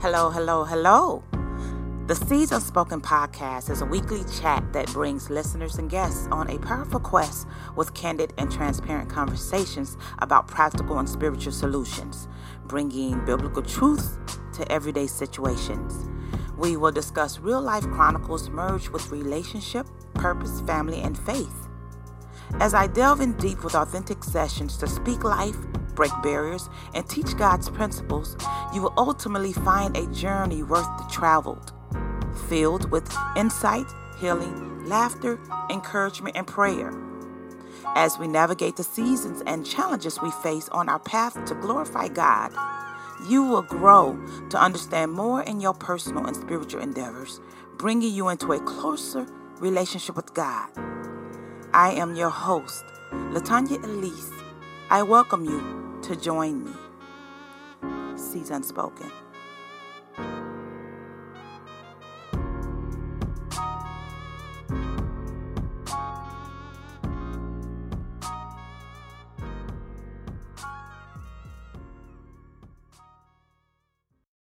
Hello, hello, hello. The Seeds Unspoken podcast is a weekly chat that brings listeners and guests on a powerful quest with candid and transparent conversations about practical and spiritual solutions, bringing biblical truth to everyday situations. We will discuss real life chronicles merged with relationship, purpose, family, and faith. As I delve in deep with authentic sessions to speak life, break barriers, and teach God's principles, you will ultimately find a journey worth the traveled, filled with insight, healing, laughter, encouragement, and prayer. As we navigate the seasons and challenges we face on our path to glorify God, you will grow to understand more in your personal and spiritual endeavors, bringing you into a closer relationship with God. I am your host, Latanya Elise. I welcome you to join me. Seeds Unspoken.